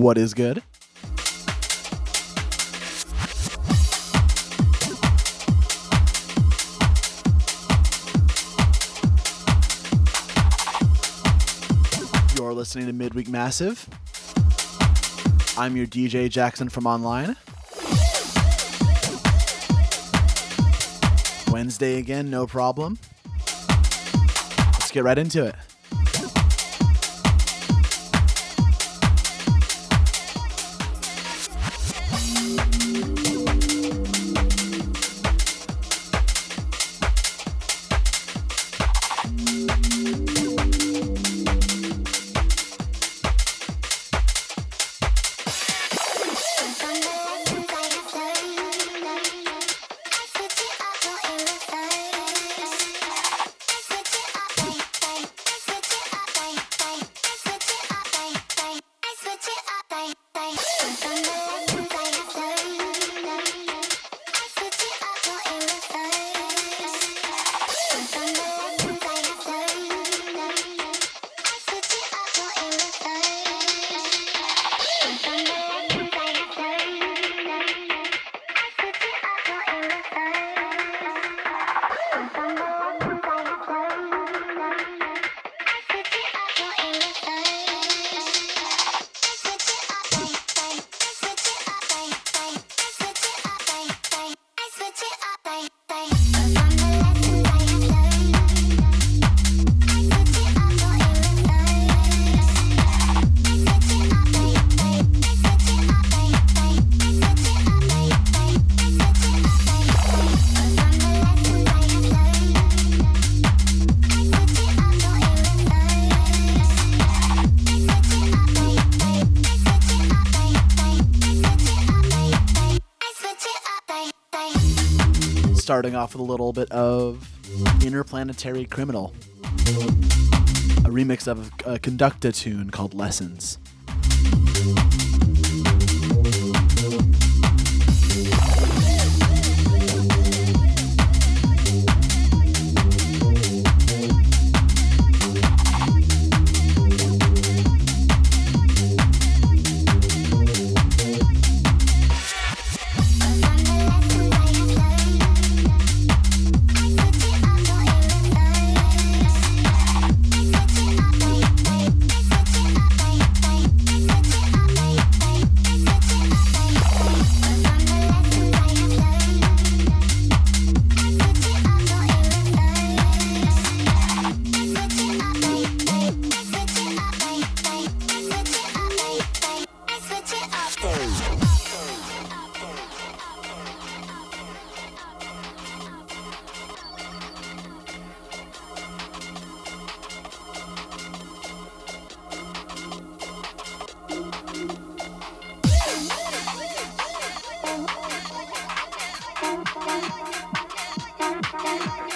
What is good? You're listening to Midweek Massive. I'm your DJ Jackson from online. Wednesday again, no problem. Let's get right into it. Starting off with a little bit of Interplanetary Criminal, a remix of a Conducta tune called Lessons. Thank you.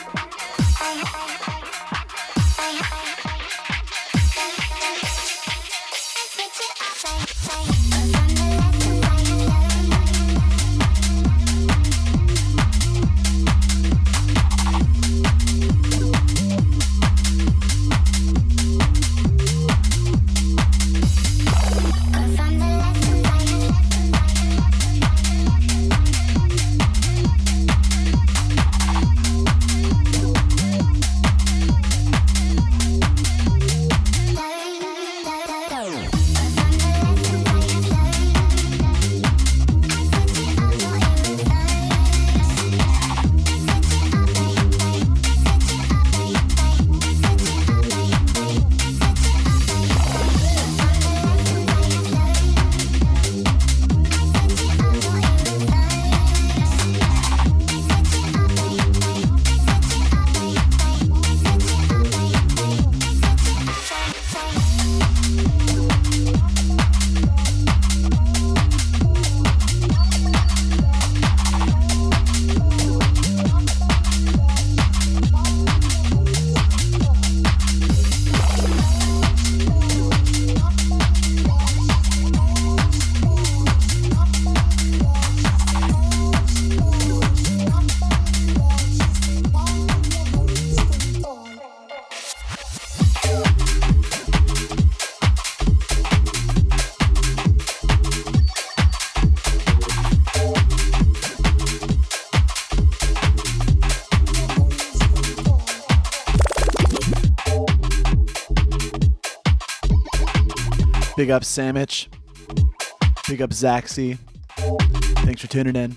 Big up Samich. Big up Zaxi. Thanks for tuning in.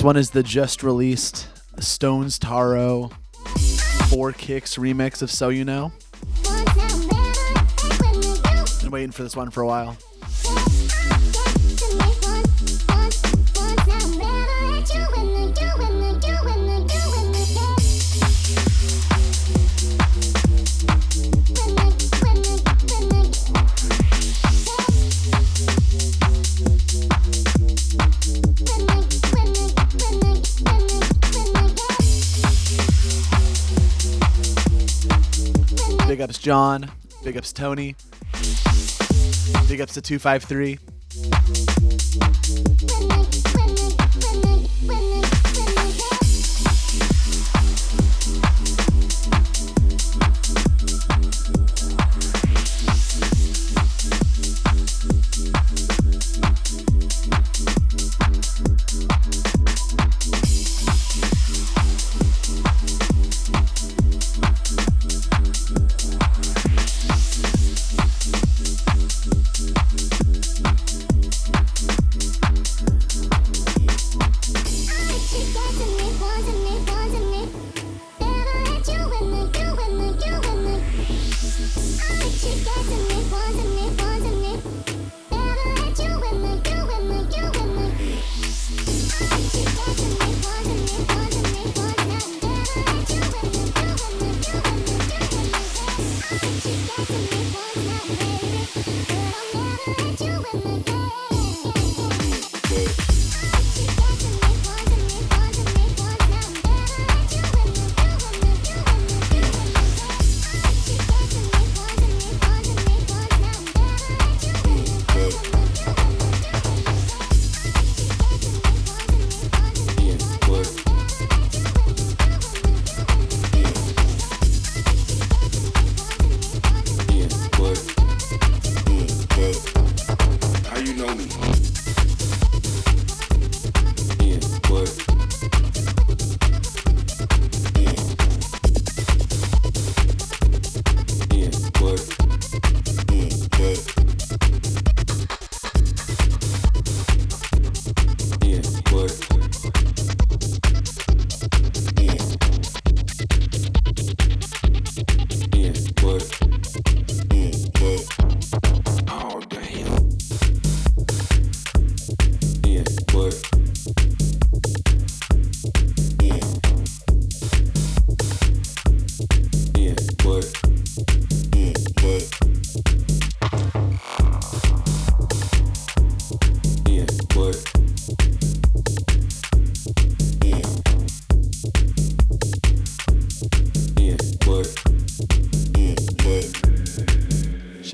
This one is the just released Stones Taro Four Kicks remix of So You Know. Been waiting for this one for a while. John. Big ups Tony. Big ups to 253.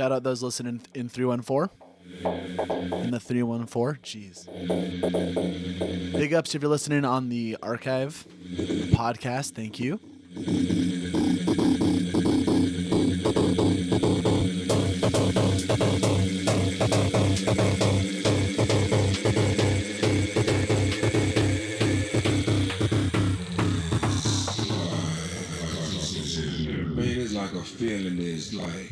Shout out those listening in 314. In the 314. Jeez. Big ups if you're listening on the archive podcast. Thank you. Feeling that's like.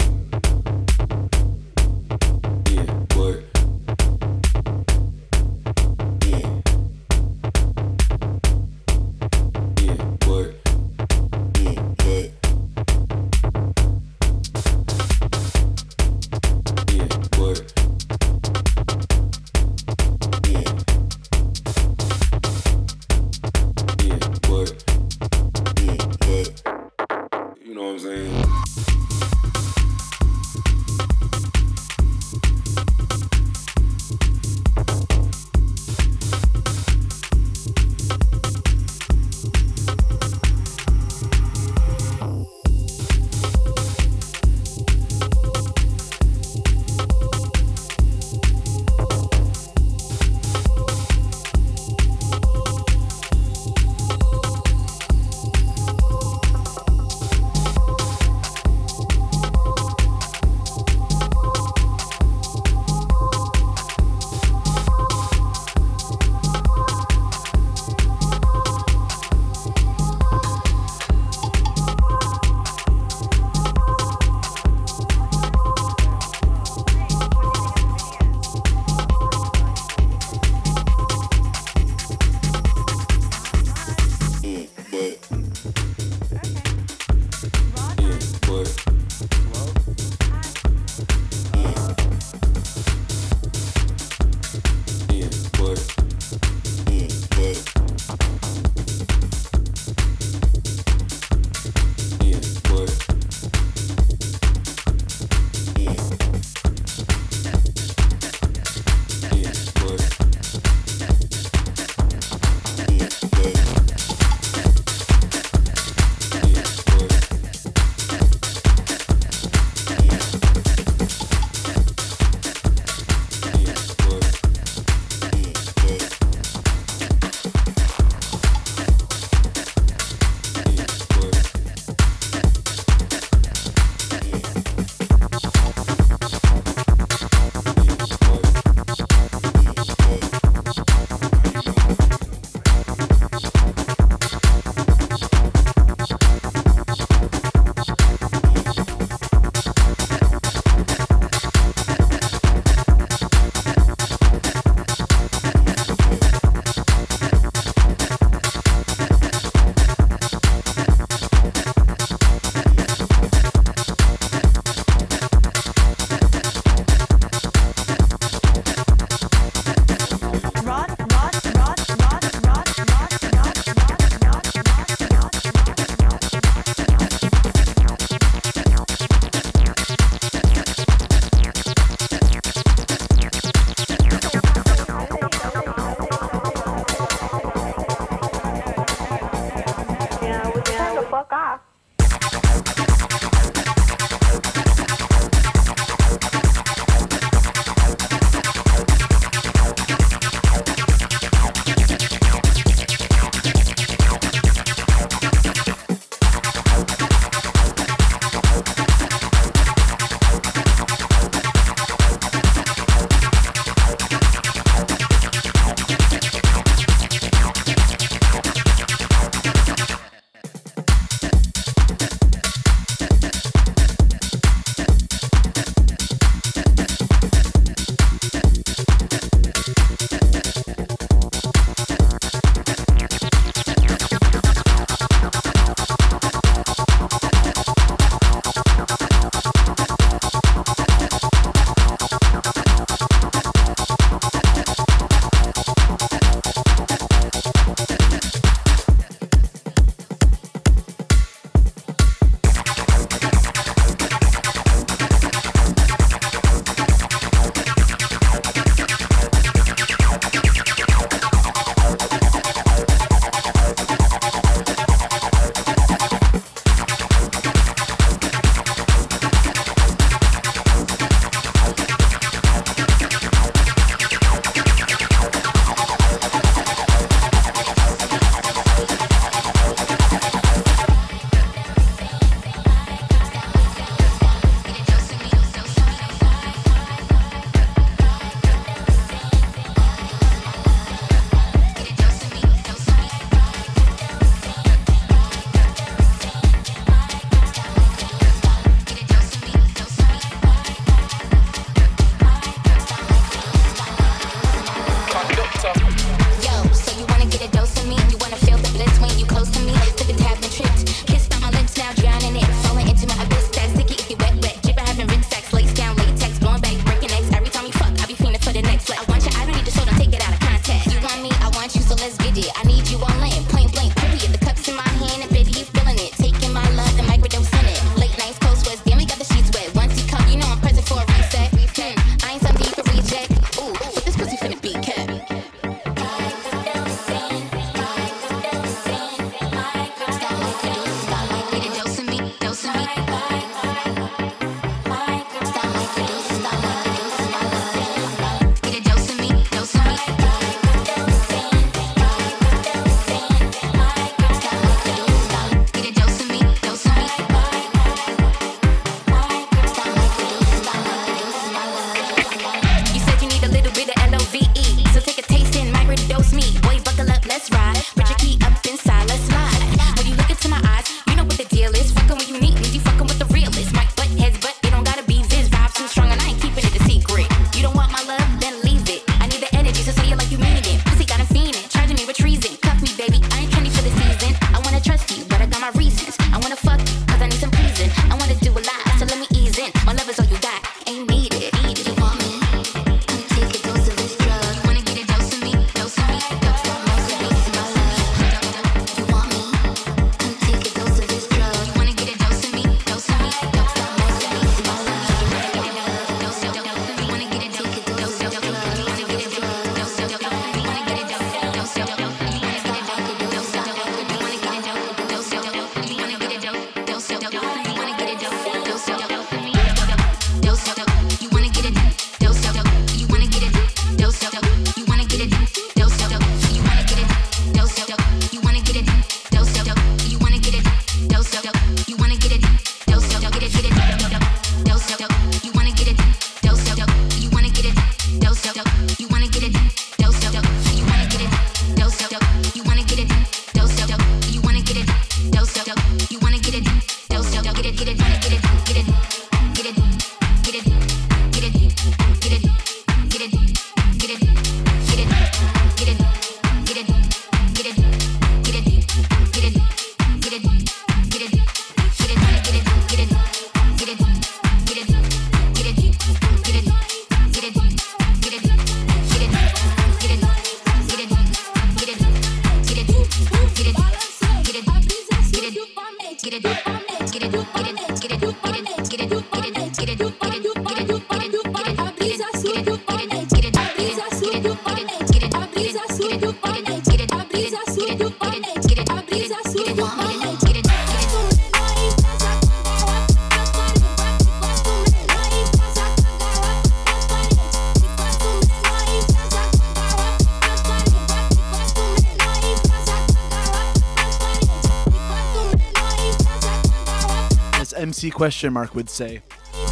Question mark would say.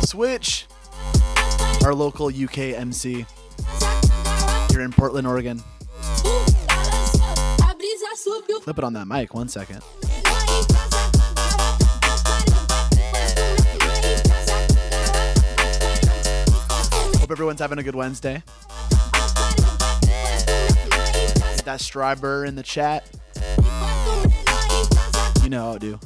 Switch! Our local UK MC here in Portland, Oregon. Flip it on that mic, one second. Hope everyone's having a good Wednesday. Get that Stryber in the chat. You know how I do.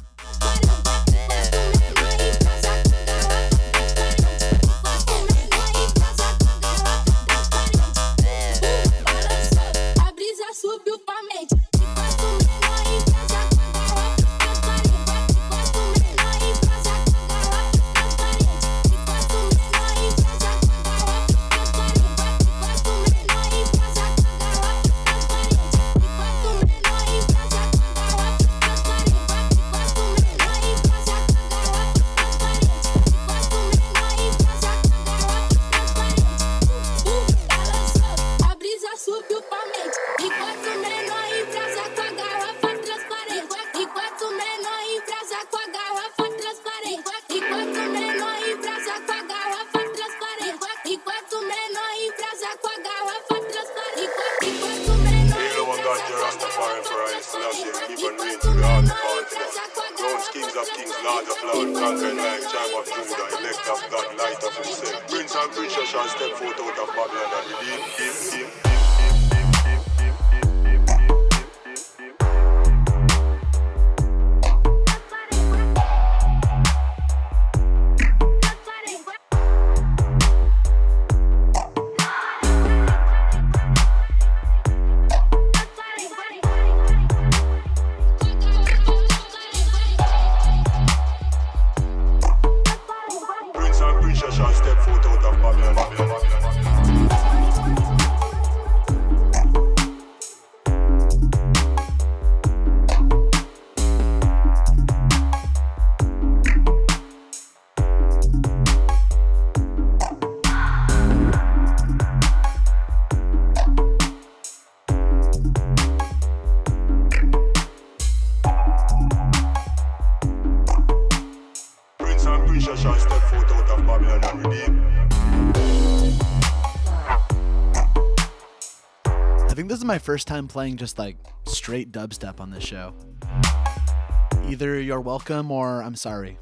Thrones, kings of kings, lords of lords, conquering like tribe of Judah, elect of God, light of himself. Prince and princess shall step forth out of Babylon and redeem him, him, my first time playing just like straight dubstep on this show. Either you're welcome or I'm sorry.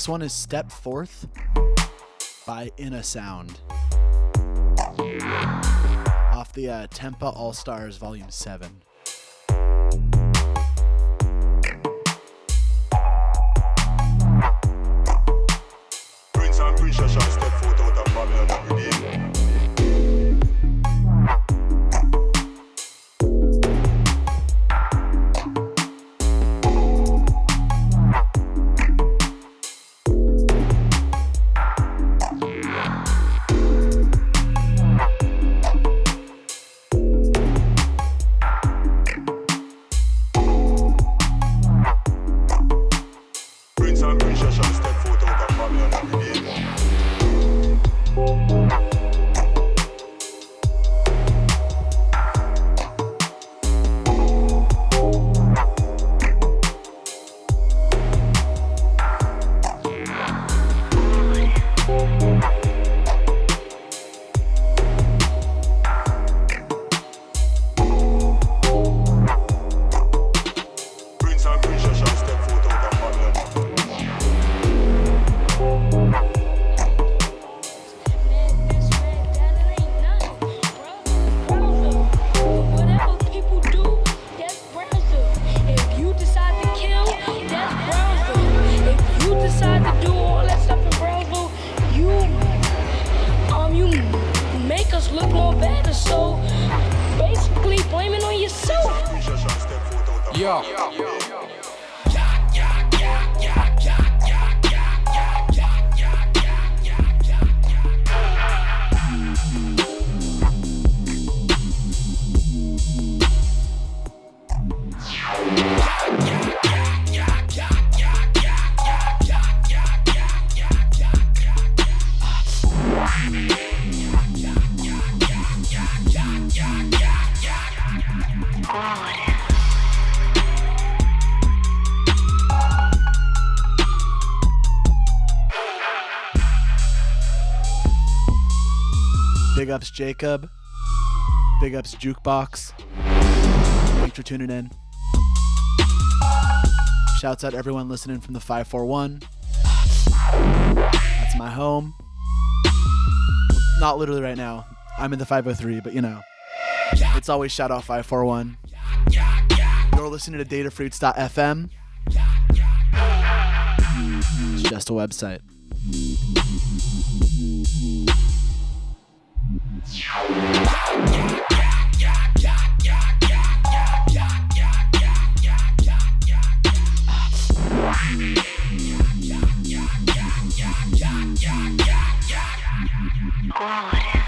This one is Step Forth by In a Sound. Off the uh, Tempa All Stars Volume 7. ups Jacob. Big ups Jukebox. Thanks for tuning in. Shouts out everyone listening from the 541. That's my home. Not literally right now. I'm in the 503, but you know. It's always shout out 541. You're listening to datafruits.fm. It's just a website. Quality.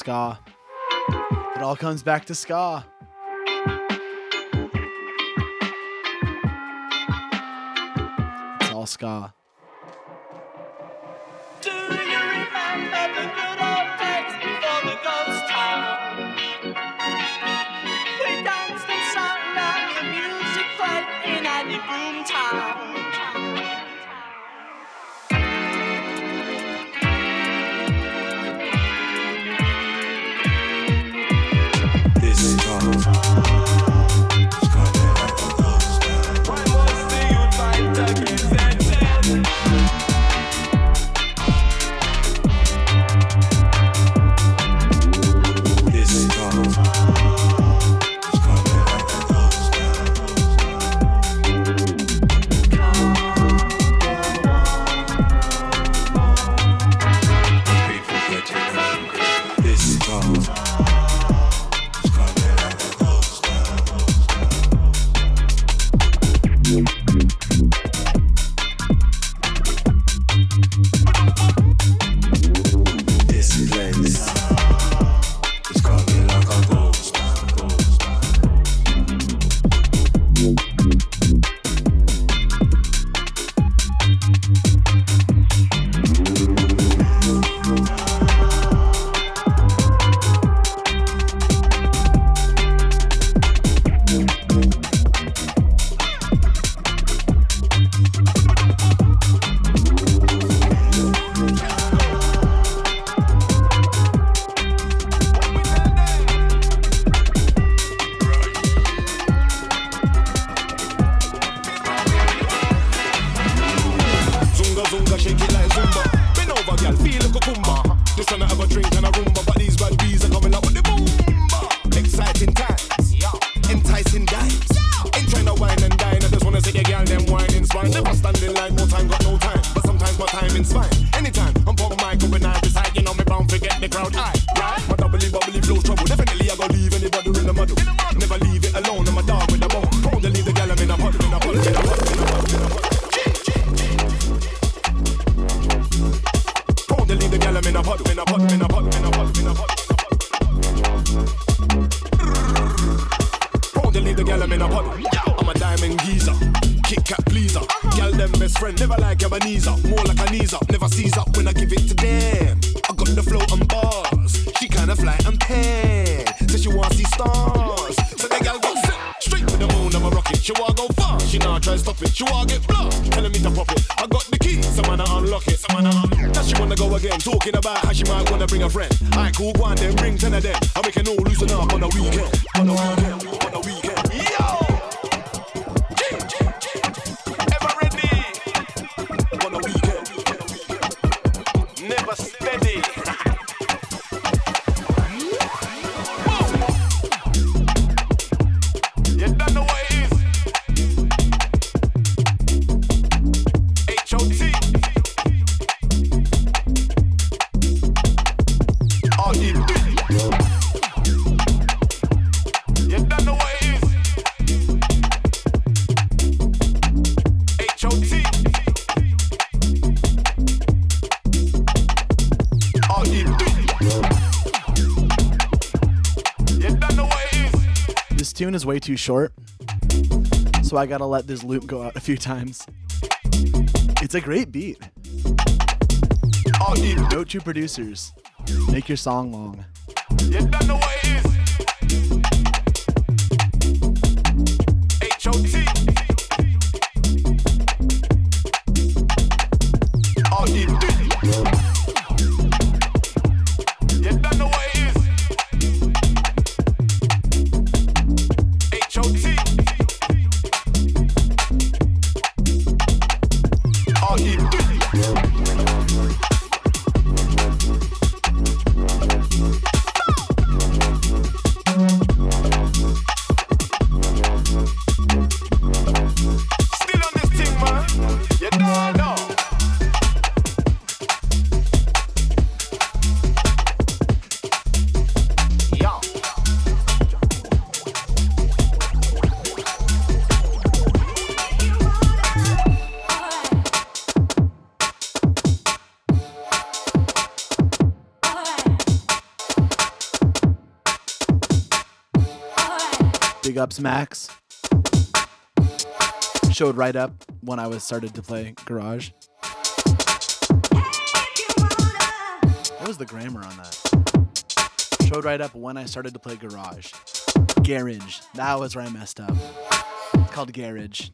ska. It all comes back to ska. It's all ska. too short. So I gotta let this loop go out a few times. It's a great beat. Oh, Note you producers, make your song long. Max. Showed right up when I was started to play Garage. What was the grammar on that? Showed right up when I started to play Garage. Garage. That was where I messed up. It's called Garage.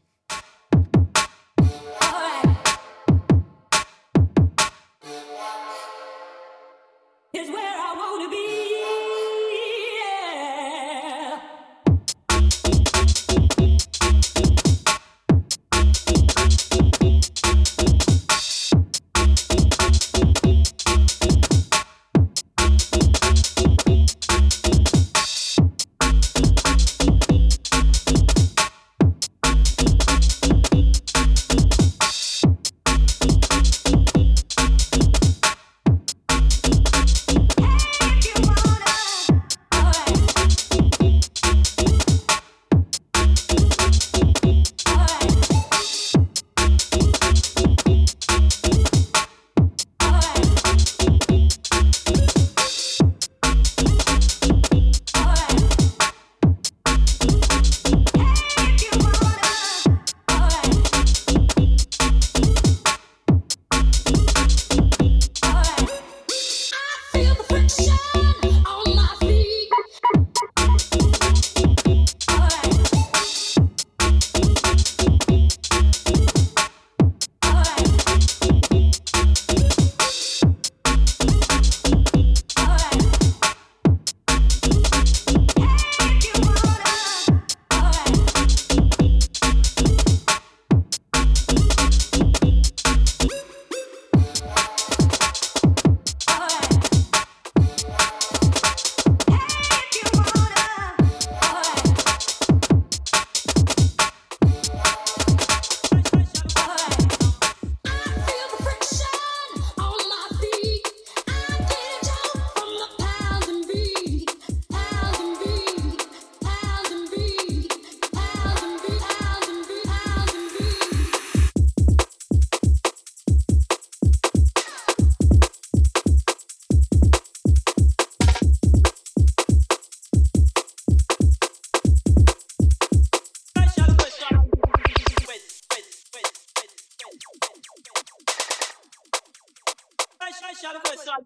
Shall I shall I shall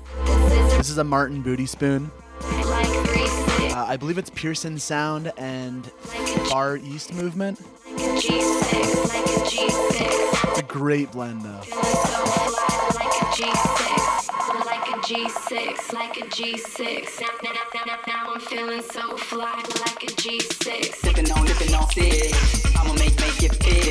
This is a Martin Booty Spoon. Uh, I believe it's Pearson Sound and Far East Movement. It's a great blend, though. G6, like a G6. Now, now, now, now, I'm feeling so fly, like a G6. Sipping on, dipping on six. I'ma make, make it fit.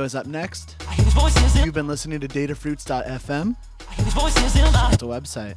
Radio is up next. You've been listening to datafruits.fm. It's a website.